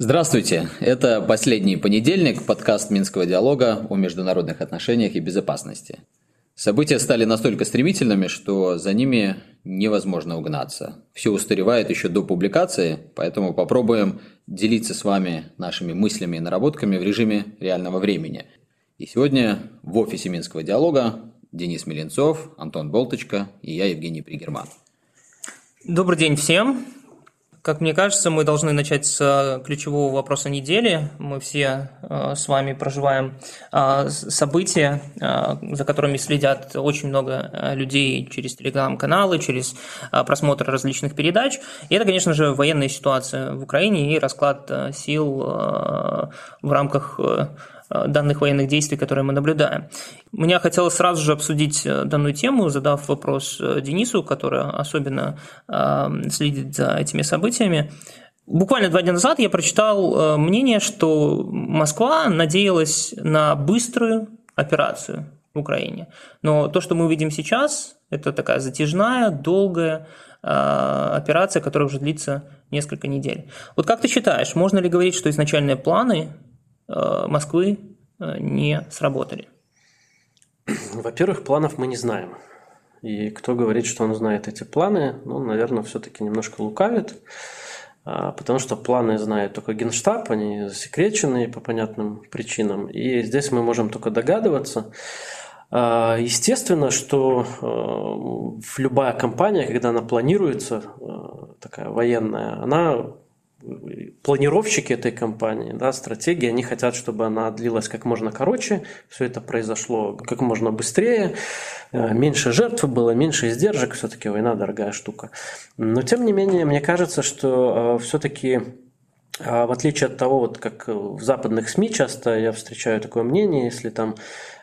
Здравствуйте! Это последний понедельник, подкаст Минского диалога о международных отношениях и безопасности. События стали настолько стремительными, что за ними невозможно угнаться. Все устаревает еще до публикации, поэтому попробуем делиться с вами нашими мыслями и наработками в режиме реального времени. И сегодня в офисе Минского диалога Денис Меленцов, Антон Болточка и я, Евгений Пригерман. Добрый день всем. Как мне кажется, мы должны начать с э, ключевого вопроса недели. Мы все э, с вами проживаем э, события, за которыми следят очень много людей через телеграм-каналы, через просмотр различных передач. И это, конечно же, военная ситуация в Украине и расклад сил в рамках данных военных действий, которые мы наблюдаем. Мне хотелось сразу же обсудить э, данную тему, задав вопрос э, Денису, который особенно следит за этими событиями. Буквально два дня назад я прочитал мнение, что Москва надеялась на быструю операцию в Украине. Но то, что мы увидим сейчас, это такая затяжная, долгая операция, которая уже длится несколько недель. Вот как ты считаешь, можно ли говорить, что изначальные планы Э, Москвы э, не сработали? Во-первых, планов мы не знаем. И кто говорит, что он знает эти планы, ну, наверное, все-таки немножко лукавит, а, потому что планы знает только Генштаб, они засекречены по понятным причинам. И здесь мы можем только догадываться. А, естественно, что э, любая компания, когда она планируется, такая военная, она планировщики этой компании, да, стратегии, они хотят, чтобы она длилась как можно короче, все это произошло как можно быстрее, э, меньше жертв было, меньше издержек, все-таки война дорогая штука. Но тем не менее, мне кажется, что э, все-таки э, в отличие от того, вот как в западных СМИ часто я встречаю такое мнение, если там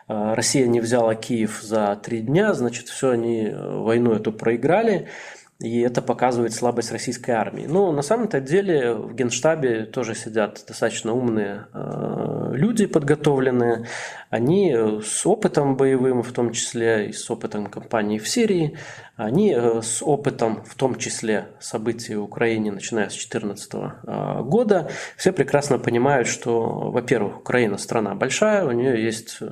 Россия не взяла Киев за три дня, значит, все, они войну эту проиграли. И это показывает слабость российской армии. Но на самом-то деле в Генштабе тоже сидят достаточно умные э, люди, подготовленные. Они с опытом боевым, в том числе и с опытом кампании в Сирии, они э, с опытом, в том числе событий в Украине, начиная с 2014 э, года, все прекрасно понимают, что, во-первых, Украина страна большая, у нее есть э,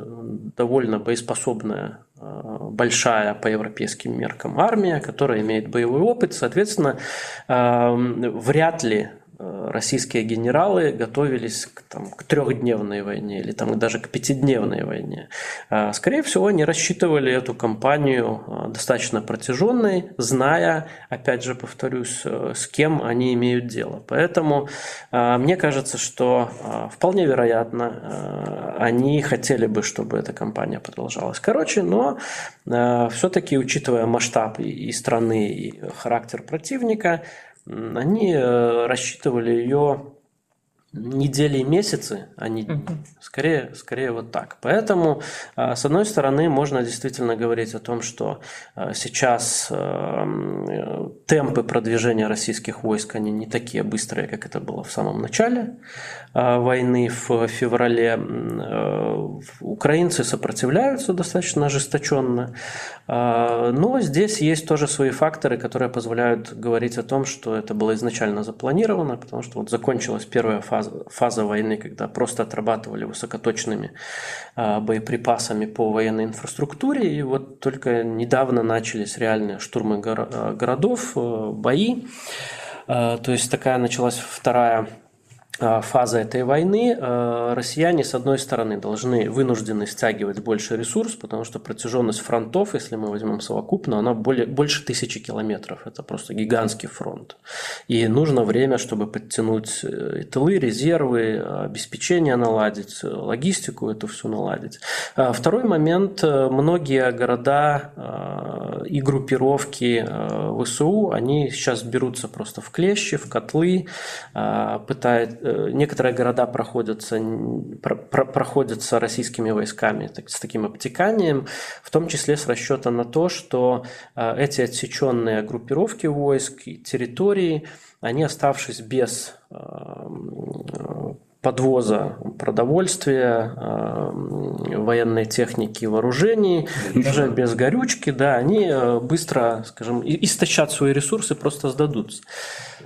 довольно боеспособная большая по европейским меркам армия, которая имеет боевой опыт, соответственно, вряд ли российские генералы готовились к, там, к трехдневной войне или там, даже к пятидневной войне. А, скорее всего, они рассчитывали эту кампанию э, достаточно протяженной, зная, опять же повторюсь, э, с кем они имеют дело. Поэтому мне кажется, что вполне вероятно, они хотели бы, чтобы эта кампания продолжалась короче, но все-таки, учитывая масштаб и страны, и характер противника, они э, рассчитывали ее недели и месяцы, а не дни. Скорее, скорее вот так. Поэтому, а, с одной стороны, можно действительно говорить о том, что а, сейчас а, темпы продвижения российских войск, они не такие быстрые, как это было в самом начале войны в феврале. Украинцы сопротивляются достаточно ожесточенно. Но здесь есть тоже свои факторы, которые позволяют говорить о том, что это было изначально запланировано, потому что вот закончилась первая фаза фаза, войны, когда просто отрабатывали высокоточными а, боеприпасами по военной инфраструктуре. И вот только недавно начались реальные штурмы а, городов, э, бои. А, то есть такая началась вторая фаза этой войны, а, россияне, с одной стороны, должны вынуждены стягивать больше ресурс, потому что протяженность фронтов, если мы возьмем совокупно, она более, больше тысячи километров. Это просто гигантский фронт. И нужно время, чтобы подтянуть э, и тылы, резервы, обеспечение наладить, логистику эту всю наладить. Второй момент. Э, многие города и группировки э, ВСУ, они сейчас берутся просто в клещи, в котлы, пытают Э, некоторые города проходятся, про, проходятся российскими войсками так, с таким обтеканием, в том числе с расчета на то, что э, эти отсеченные группировки войск и территории, они, оставшись без э, подвоза продовольствия, э, военной техники, вооружений, Горючего. даже без горючки, да, они э, быстро, скажем, истощат свои ресурсы, просто сдадутся.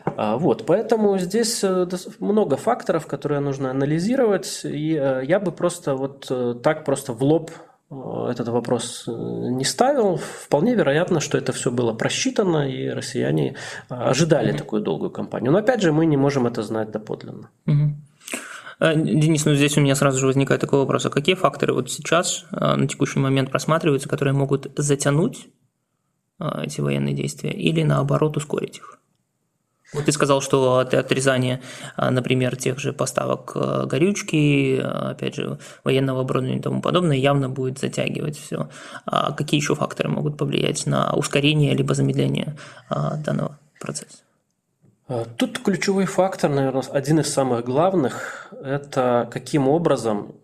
А, вот, поэтому здесь э, много факторов, которые нужно анализировать, и я бы просто вот так просто в лоб этот вопрос не ставил. Вполне вероятно, что это все было просчитано, и россияне ожидали такую долгую кампанию. Но опять же, мы не можем это знать доподлинно. Угу. Э, Денис, ну здесь у меня сразу же возникает такой вопрос, а какие факторы вот сейчас э, на текущий момент просматриваются, которые могут затянуть э, эти военные действия или наоборот ускорить их? Вот ты сказал, что отрезание, например, тех же поставок горючки, опять же, военного оборудования и тому подобное явно будет затягивать все. А какие еще факторы могут повлиять на ускорение либо замедление данного процесса? А, тут ключевой фактор, наверное, один из самых главных, это каким образом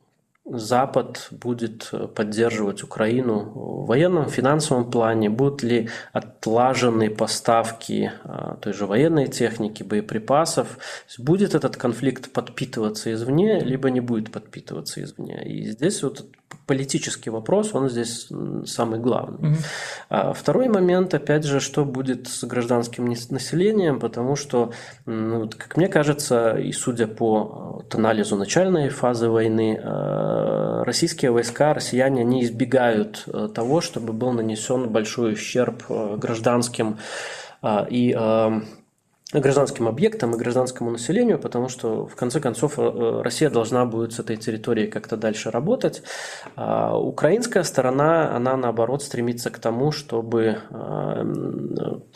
Запад будет поддерживать Украину в военном, финансовом плане? Будут ли отлажены поставки а, той же военной техники, боеприпасов? Будет этот конфликт подпитываться извне, либо не будет подпитываться извне? И здесь вот политический вопрос, он здесь самый главный. Угу. А второй момент, опять же, что будет с гражданским населением, потому что, ну, как мне кажется, и судя по вот, анализу начальной фазы войны, э, российские войска, россияне не избегают э, того, чтобы был нанесен большой ущерб э, гражданским и гражданским объектам и гражданскому населению, потому что в конце концов э, Россия должна будет с этой территорией как-то дальше работать. А украинская сторона, она наоборот стремится к тому, чтобы э,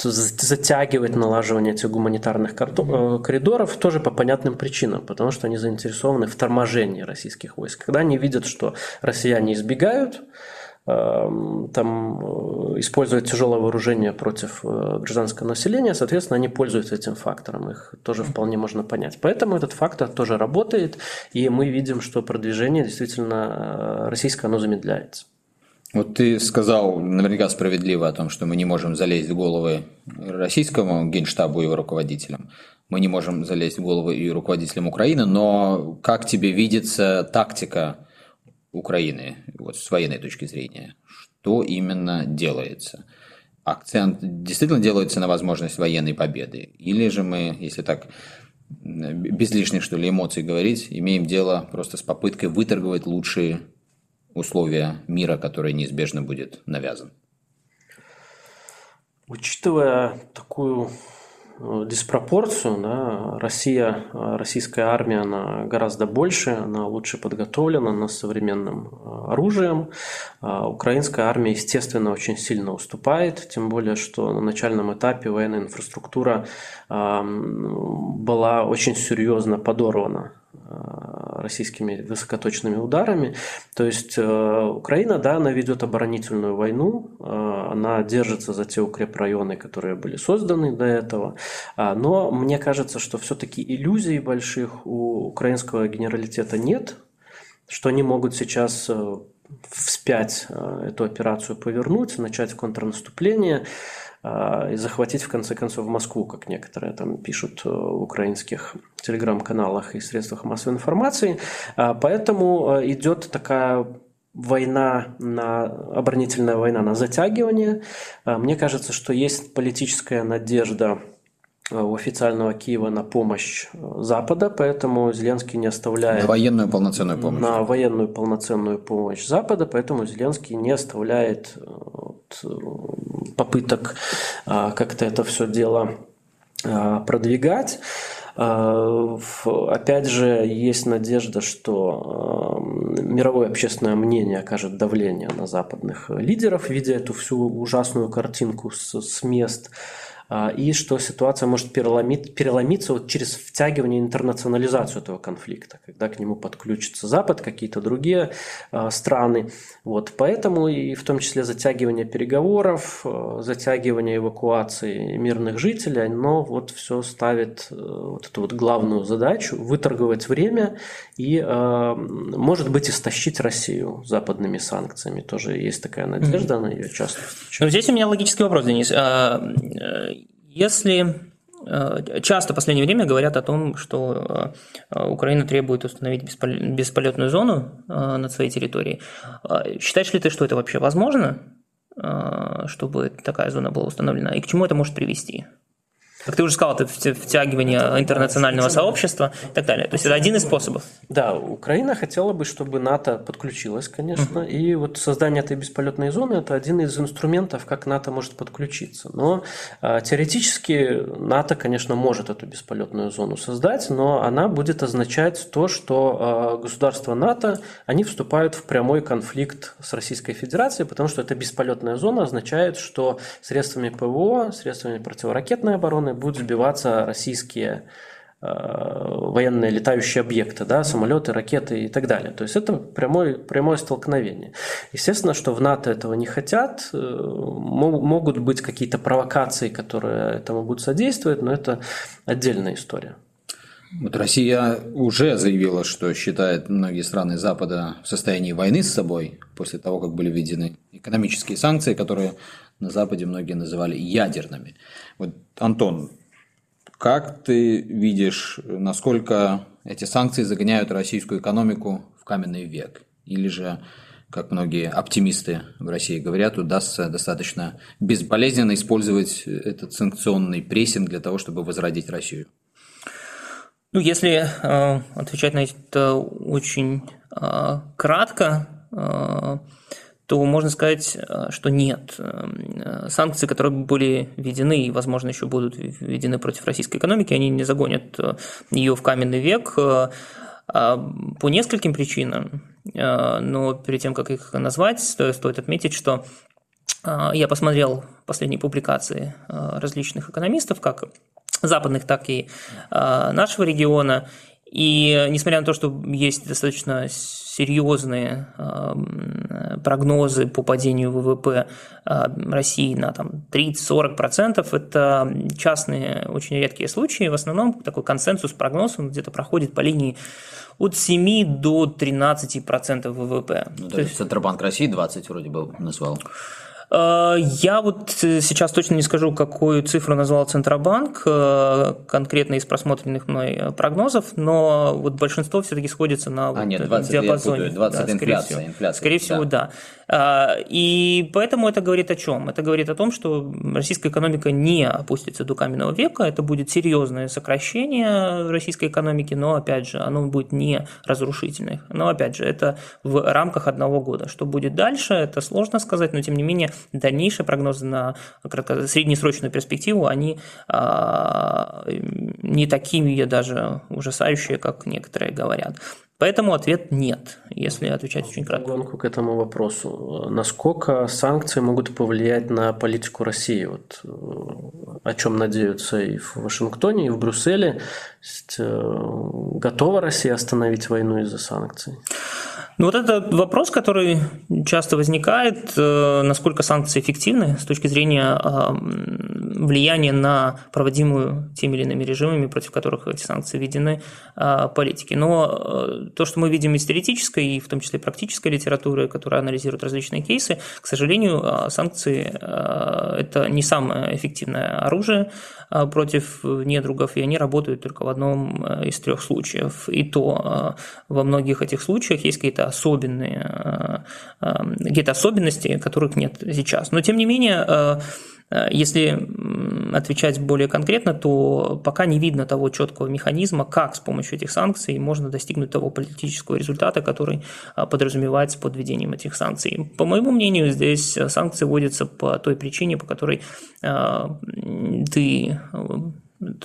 затягивать налаживание этих гуманитарных э, коридоров тоже по понятным причинам, потому что они заинтересованы в торможении российских войск. Когда они видят, что россияне избегают, там э, использовать тяжелое вооружение против э, гражданского населения, соответственно, они пользуются этим фактором, их тоже вполне можно понять. Поэтому этот фактор тоже работает, и мы видим, что продвижение действительно э, российское, оно замедляется. Вот ты сказал наверняка справедливо о том, что мы не можем залезть в головы российскому генштабу и его руководителям. Мы не можем залезть в головы и руководителям Украины, но как тебе видится тактика Украины, вот с военной точки зрения, что именно делается? Акцент действительно делается на возможность военной победы? Или же мы, если так без лишних, что ли, эмоций говорить, имеем дело просто с попыткой выторговать лучшие условия мира, который неизбежно будет навязан? Учитывая такую диспропорцию. Да. Россия, э, российская армия, она гораздо больше, она лучше подготовлена, она с современным э, оружием. Украинская армия, естественно, очень сильно уступает, тем более, что на начальном этапе военная инфраструктура была очень серьезно подорвана Э, российскими высокоточными ударами. То есть э, Украина, да, она ведет оборонительную войну, э, она держится за те укрепрайоны, которые были созданы до этого. А, но мне кажется, что все-таки иллюзий больших у украинского генералитета нет, что они могут сейчас вспять эту операцию повернуть, начать контрнаступление. А, и захватить, в конце концов, Москву, как некоторые там пишут э, в украинских телеграм-каналах и средствах массовой информации. А, поэтому э, идет такая война на оборонительная война на затягивание. А, мне кажется, что есть политическая надежда Э, у официального Киева на помощь Запада, поэтому Зеленский не оставляет... На военную полноценную помощь. На военную полноценную помощь Запада, поэтому Зеленский не оставляет попыток как-то это все дело продвигать. Опять же, есть надежда, что мировое общественное мнение окажет давление на западных лидеров, видя эту всю ужасную картинку с, мест а, и что ситуация может переломить, переломиться вот через втягивание интернационализацию этого конфликта, когда к нему подключится Запад, какие-то другие а, страны. Вот, поэтому и в том числе затягивание переговоров, а, затягивание эвакуации мирных жителей, но вот все ставит э, вот эту вот главную задачу выторговать время и, может быть, истощить Россию западными санкциями. Тоже есть такая надежда, mm-hmm. на ее часто встречается. Здесь у меня логический вопрос, Денис. Если часто в последнее время говорят о том, что Украина требует установить бесполетную зону над своей территорией. Считаешь ли ты, что это вообще возможно, чтобы такая зона была установлена, и к чему это может привести? Как ты уже сказал, это втягивание интернационального сообщества и так далее. То есть это один из способов. Да, Украина хотела бы, чтобы НАТО подключилась, конечно. Uh-huh. И вот создание этой бесполетной зоны – это один из инструментов, как НАТО может подключиться. Но э, теоретически НАТО, конечно, может эту бесполетную зону создать, но она будет означать то, что э, государства НАТО, они вступают в прямой конфликт с Российской Федерацией, потому что эта бесполетная зона означает, что средствами ПВО, средствами противоракетной обороны будут сбиваться российские э, военные летающие объекты, да, самолеты, ракеты и так далее. То есть это прямое, прямое столкновение. Естественно, что в НАТО этого не хотят, э, могут быть какие-то провокации, которые этому будут содействовать, но это отдельная история. Вот Россия уже заявила, что считает многие страны Запада в состоянии войны с собой после того, как были введены экономические санкции, которые на Западе многие называли ядерными. Вот, Антон, как ты видишь, насколько эти санкции загоняют российскую экономику в каменный век? Или же, как многие оптимисты в России говорят, удастся достаточно безболезненно использовать этот санкционный прессинг для того, чтобы возродить Россию? Ну, если э, отвечать на это очень э, кратко, э, то можно сказать, э, что нет. Э, санкции, которые были введены и, возможно, еще будут введены против российской экономики, они не загонят э, ее в каменный век по нескольким причинам. Но перед тем, как их назвать, стоит отметить, что я посмотрел последние публикации различных экономистов, как западных, так и нашего региона, и несмотря на то, что есть достаточно серьезные прогнозы по падению ВВП а, России на там, 30-40%, это частные, очень редкие случаи. В основном такой консенсус прогноз он где-то проходит по линии от 7 до 13% ВВП. Ну, то есть Центробанк России 20 вроде бы назвал. Э, я вот э, сейчас точно не скажу, какую цифру назвал Центробанк, э, конкретно из просмотренных мной прогнозов, но вот большинство все-таки сходится на а, нет, 20, диапазоне. Я путаю, 20 да, инфляция, скорее всего. инфляция. Скорее всего, да. да. А, и поэтому это говорит о чем? Это говорит о том, что российская экономика не опустится до каменного века, это будет серьезное сокращение российской экономики, но, опять же, оно будет не разрушительное. Но, опять же, это в рамках одного года. Что будет дальше, это сложно сказать, но, тем не менее, дальнейшие прогнозы на среднесрочную перспективу, они а, не такими даже ужасающие, как некоторые говорят. Поэтому ответ нет, если отвечать очень кратко. Гонку к этому вопросу. Насколько санкции могут повлиять на политику России? Вот, э, о чем надеются и в Вашингтоне, и в Брюсселе. Э, готова Россия остановить войну из-за санкций? Ну вот это вопрос, который часто возникает, э, насколько санкции эффективны с точки зрения влияния на проводимую теми или иными режимами, против которых эти санкции введены, а, политики. Но э, то, что мы видим из теоретической и в том числе практической литературы, которая анализирует различные кейсы, к сожалению, а, санкции а, – это не самое эффективное оружие против недругов, и они работают только в одном э, из трех случаев. И то во многих этих случаях есть какие-то особенные, какие-то особенности, которых нет сейчас. Но тем не менее, Э, если отвечать более конкретно, то пока не видно того четкого механизма, как с помощью этих санкций можно достигнуть того политического результата, который э, подразумевается под введением этих санкций. По моему мнению, здесь санкции вводятся по той причине, по которой э, ты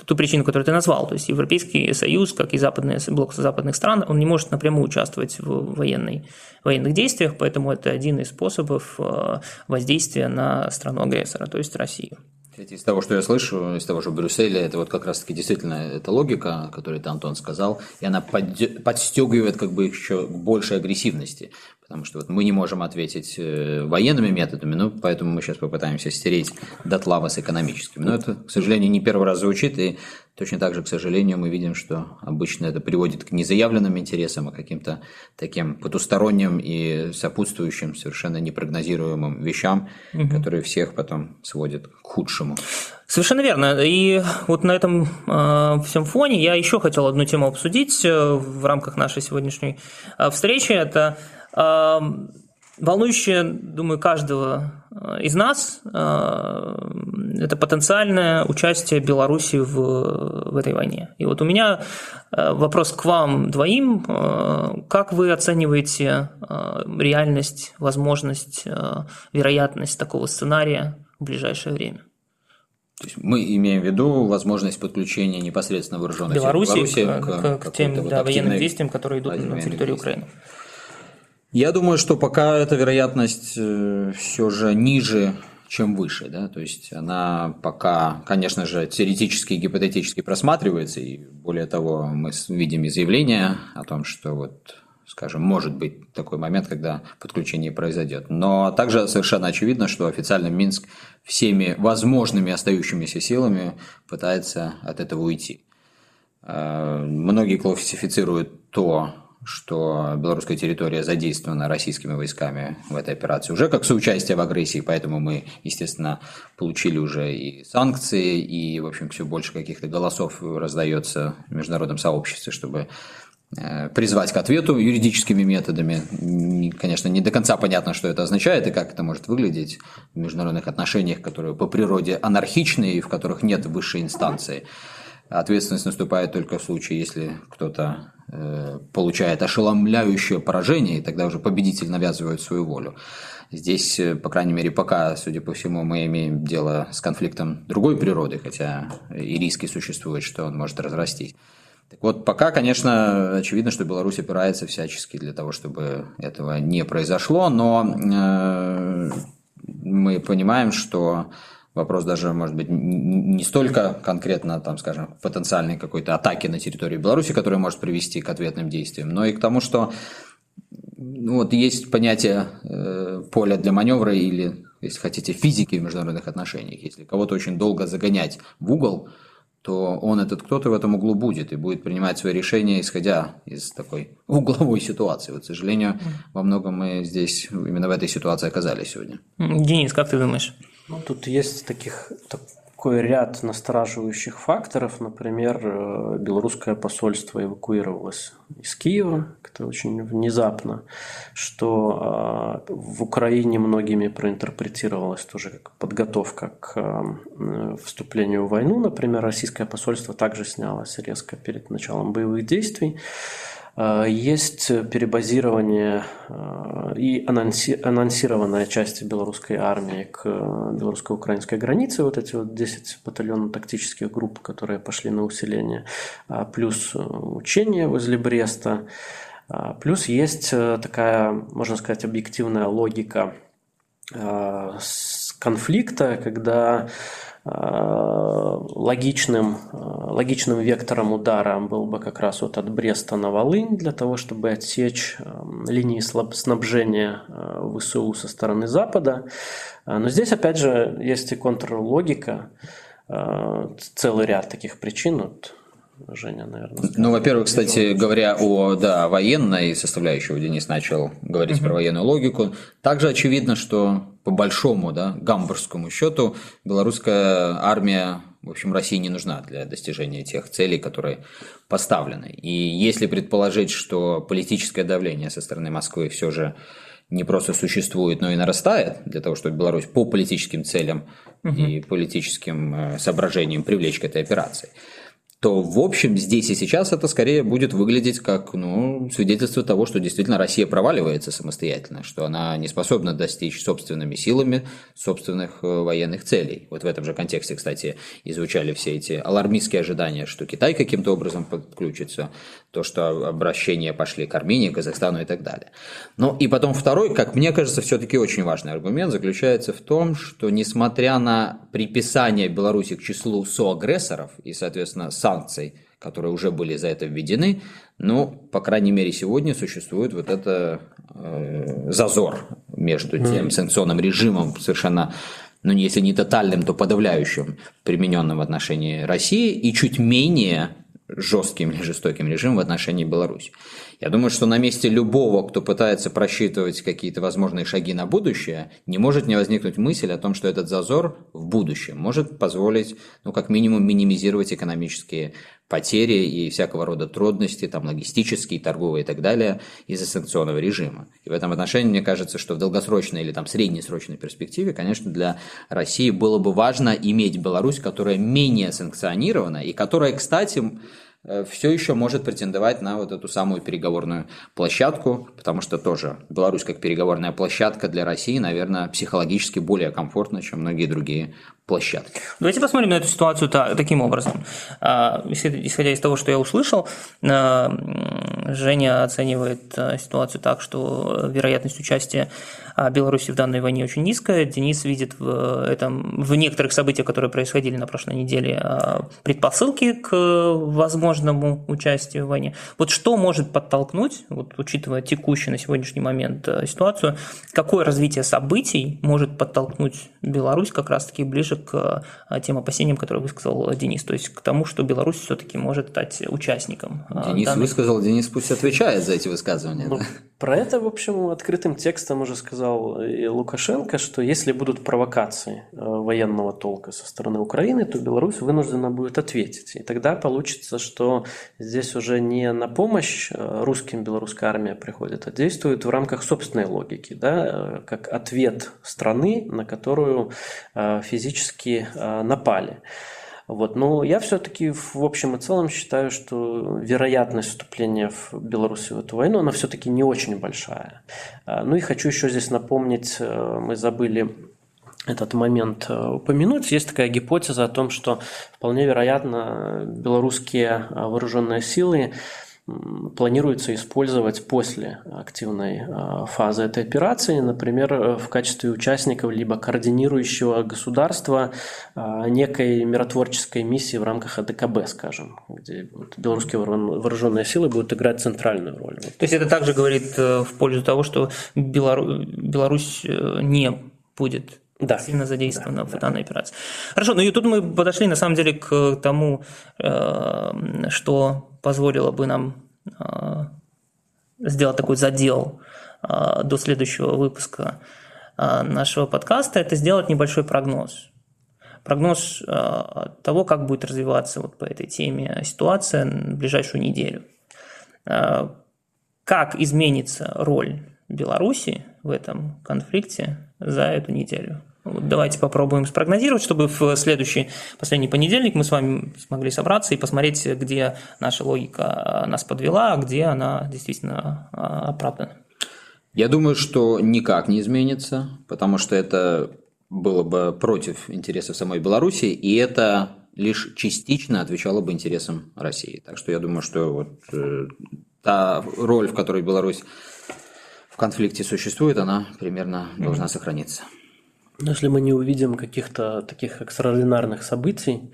ту причину, которую ты назвал. То есть Европейский Союз, как и западные, блок западных стран, он не может напрямую участвовать в военной, военных действиях, поэтому это один из способов э, воздействия на страну-агрессора, то есть Россию. Из того, что я слышу, из того, что в Брюсселе, это вот как раз-таки действительно эта логика, которую ты, Антон, сказал, и она подстегивает как бы еще к большей агрессивности. Потому что вот мы не можем ответить э, военными методами, ну, поэтому мы сейчас попытаемся стереть дотла вас экономическими. Но это, к сожалению, не первый раз звучит, и точно так же, к сожалению, мы видим, что обычно это приводит к незаявленным интересам, а каким-то таким потусторонним и сопутствующим, совершенно непрогнозируемым вещам, угу. которые всех потом сводят к худшему. Совершенно верно. И вот на этом э, всем фоне я еще хотел одну тему обсудить э, в рамках нашей сегодняшней э, встречи. Это волнующее, думаю, каждого э, из нас э, это потенциальное участие Беларуси в, в этой войне. И вот у меня э, вопрос к вам двоим. Как вы оцениваете реальность, возможность, вероятность такого сценария в ближайшее время? То есть мы имеем в виду возможность подключения непосредственно вооруженных Беларуси, сил Беларуси к, к, к тем вот да, военным действиям, которые идут на территории Украины. Я думаю, что пока эта вероятность э, все же ниже, чем выше, да, то есть она пока, конечно же, теоретически и гипотетически просматривается, и более того, мы видим изъявление о том, что вот скажем, может быть такой момент, когда подключение произойдет. Но также совершенно очевидно, что официально Минск всеми возможными остающимися силами пытается от этого уйти. Э, многие классифицируют то, что белорусская территория задействована российскими войсками в этой операции уже как соучастие в агрессии, поэтому мы, естественно, получили уже и санкции, и, в общем, все больше каких-то голосов раздается в международном сообществе, чтобы Э, призвать к ответу юридическими методами. Конечно, не до конца понятно, что это означает и как это может выглядеть в международных отношениях, которые по природе анархичны и в которых нет высшей инстанции. Ответственность наступает только в случае, если кто-то получает ошеломляющее поражение, и тогда уже победитель навязывает свою волю. Здесь, э, по крайней мере, пока, судя по всему, мы имеем дело с конфликтом другой природы, хотя и риски существуют, что он может разрастись. Так вот, пока, конечно, очевидно, что Беларусь опирается всячески для того, чтобы этого не произошло, но э, мы понимаем, что вопрос даже, может быть, не столько конкретно, там, скажем, потенциальной какой-то атаки на территорию Беларуси, которая может привести к ответным действиям, но и к тому, что ну, вот есть понятие э, поля для маневра или, если хотите, физики в международных отношениях. Если кого-то очень долго загонять в угол, то он, этот кто-то в этом углу будет и будет принимать свои решения, исходя из такой угловой ситуации. Вот, к сожалению, во многом мы здесь именно в этой ситуации оказались сегодня. Денис, как ты думаешь? Ну, тут есть таких, такой ряд настораживающих факторов. Например, э, белорусское посольство эвакуировалось из Киева, это очень внезапно, что э, в Украине многими проинтерпретировалось тоже как подготовка к э, вступлению в войну. Например, российское посольство также снялось резко перед началом боевых действий. Э, есть перебазирование э, и анонсированная часть белорусской армии к э, белорусско-украинской границе, вот эти вот 10 батальонов тактических групп, которые пошли на усиление, плюс учения возле Бреста, плюс есть такая, можно сказать, объективная логика конфликта, когда логичным, э, логичным вектором удара был бы как раз вот от Бреста на Волынь для того, чтобы отсечь эм, линии снабжения э, ВСУ со стороны Запада. Но здесь, опять же, есть и контрлогика, целый ряд таких причин. Вот Женя, наверное. Ну, во-первых, кстати, говоря о да, военной составляющей, Денис начал говорить про военную логику. Также очевидно, что по большому, да, гамбургскому счету, белорусская армия, в общем, России не нужна для достижения тех целей, которые поставлены. И если предположить, что политическое давление со стороны Москвы все же не просто существует, но и нарастает для того, чтобы Беларусь по политическим целям угу. и политическим э, соображениям привлечь к этой операции – то в общем здесь и сейчас это скорее будет выглядеть как ну, свидетельство того, что действительно Россия проваливается самостоятельно, что она не способна достичь собственными силами собственных э, военных целей. Вот в этом же контексте, кстати, и звучали все эти алармистские ожидания, что Китай каким-то образом подключится, то, что обращения пошли к Армении, Казахстану и так далее. Ну и потом второй, как мне кажется, все-таки очень важный аргумент заключается в том, что несмотря на приписание Беларуси к числу соагрессоров и, соответственно, сам санкций, которые уже были за это введены, но, по крайней мере, сегодня существует вот это э, зазор между тем санкционным режимом совершенно ну, если не тотальным, то подавляющим, примененным в отношении России, и чуть менее жестким или жестоким режимом в отношении Беларуси. Я думаю, что на месте любого, кто пытается просчитывать какие-то возможные шаги на будущее, не может не возникнуть мысль о том, что этот зазор в будущем может позволить, ну, как минимум, минимизировать экономические потери и всякого рода трудности, там, логистические, торговые и так далее, из-за санкционного режима. И в этом отношении мне кажется, что в долгосрочной или там среднесрочной перспективе, конечно, для России было бы важно иметь Беларусь, которая менее санкционирована и которая, кстати, все еще может претендовать на вот эту самую переговорную площадку, потому что тоже Беларусь как переговорная площадка для России, наверное, психологически более комфортна, чем многие другие площадки. Давайте посмотрим на эту ситуацию таким образом. А, исходя из того, что я услышал, а, Женя оценивает а, ситуацию так, что вероятность участия Беларуси в данной войне очень низкая. Денис видит в, этом, в некоторых событиях, которые происходили на прошлой неделе, предпосылки к возможному участию в войне. Вот что может подтолкнуть, вот, учитывая текущую на сегодняшний момент ситуацию, какое развитие событий может подтолкнуть Беларусь как раз-таки ближе ближе к э, тем опасениям, которые высказал Денис, то есть к тому, что Беларусь все-таки может стать участником. Э, Денис данных... высказал, Денис пусть отвечает за эти высказывания. Ну, да? Про это, в общем, открытым текстом уже сказал и Лукашенко, что если будут провокации э, военного толка со стороны Украины, то Беларусь вынуждена будет ответить. И тогда получится, что здесь уже не на помощь русским белорусская армия приходит, а действует в рамках собственной логики, да, как ответ страны, на которую физически фактически а, напали. Вот. Но я все-таки в общем и целом считаю, что вероятность вступления в Беларусь в эту войну, она все-таки не очень большая. А, ну и хочу еще здесь напомнить, э, мы забыли этот момент э, упомянуть. Есть такая гипотеза о том, что вполне вероятно белорусские а, вооруженные силы планируется использовать после активной а, фазы этой операции, например, э, в качестве участников либо координирующего государства а, некой миротворческой миссии в рамках АДКБ, скажем, где белорусские вооруженные силы будут играть центральную роль. То есть это также говорит э, в пользу того, что Беларусь э, не будет да. сильно задействована да, в да. данной операции. Хорошо, ну и тут мы подошли на самом деле к тому, что позволило бы нам а, сделать такой задел а, до следующего выпуска нашего подкаста, это сделать небольшой прогноз. Прогноз того, как будет развиваться вот по этой теме ситуация в ближайшую неделю. Как изменится роль Беларуси в этом конфликте за эту неделю? Вот давайте попробуем спрогнозировать, чтобы в следующий, последний понедельник мы с вами смогли собраться и посмотреть, где наша логика нас подвела, а где она действительно а, оправдана. Я думаю, что никак не изменится, потому что это было бы против интересов самой Беларуси, и это лишь частично отвечало бы интересам России. Так что я думаю, что вот э, та роль, в которой Беларусь в конфликте существует, она примерно должна сохраниться. Но если мы не увидим каких-то таких экстраординарных событий,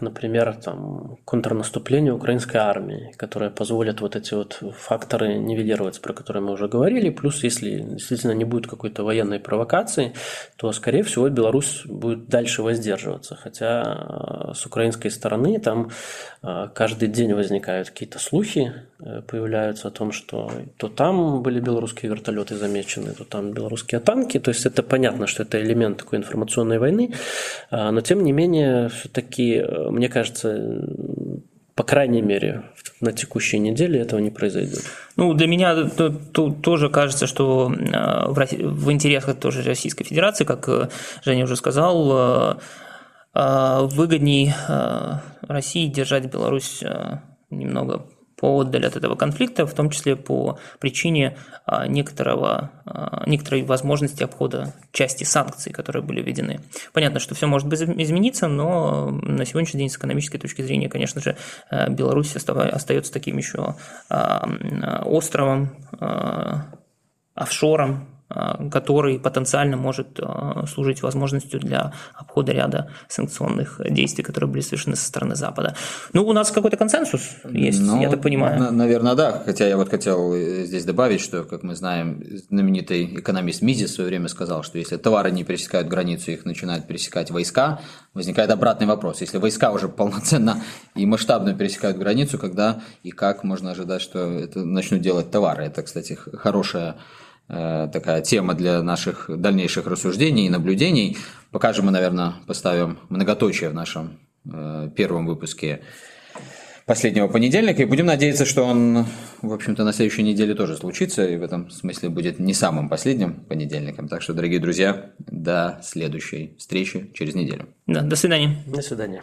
например, там, контрнаступление украинской армии, которое позволит вот эти вот факторы нивелировать, про которые мы уже говорили. Плюс, если действительно не будет какой-то военной провокации, то, скорее всего, Беларусь будет дальше воздерживаться. Хотя э, с украинской стороны там э, каждый день возникают какие-то слухи, э, появляются о том, что то там были белорусские вертолеты замечены, то там белорусские танки. То есть это понятно, что это элемент такой информационной войны. Но, тем не менее, все-таки мне кажется, по крайней мере, на текущей неделе этого не произойдет. Ну, для меня то, то, тоже кажется, что э, в, в интересах тоже Российской Федерации, как э, Женя уже сказал, э, выгодней России держать Беларусь немного поотдаль от этого конфликта, в том числе по причине а, некоторого, а, некоторой возможности обхода части санкций, которые были введены. Понятно, что все может измениться, но на сегодняшний день с экономической точки зрения, конечно же, э, Беларусь остается таким еще а, островом, офшором, который потенциально может служить возможностью для обхода ряда санкционных действий, которые были совершены со стороны Запада. Ну, у нас какой-то консенсус есть, ну, я так понимаю. Наверное, да. Хотя я вот хотел здесь добавить, что, как мы знаем, знаменитый экономист Мизис в свое время сказал, что если товары не пересекают границу, их начинают пересекать войска, возникает обратный вопрос. Если войска уже полноценно и масштабно пересекают границу, когда и как можно ожидать, что это начнут делать товары? Это, кстати, хорошая э, такая тема для наших дальнейших рассуждений и наблюдений. Пока же мы, наверное, поставим многоточие в нашем э, первом выпуске последнего понедельника, и будем надеяться, что он, в общем-то, на следующей неделе тоже случится, и в этом смысле будет не самым последним понедельником. Так что, дорогие друзья, до следующей встречи через неделю. Да, до свидания. До свидания.